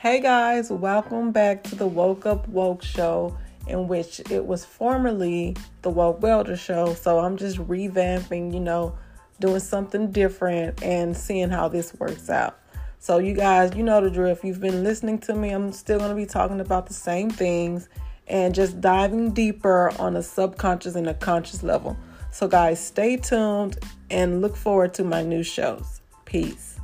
Hey guys, welcome back to the Woke Up Woke show, in which it was formerly the Woke Welder show. So I'm just revamping, you know, doing something different and seeing how this works out. So, you guys, you know the drill. If you've been listening to me, I'm still going to be talking about the same things and just diving deeper on a subconscious and a conscious level. So, guys, stay tuned and look forward to my new shows. Peace.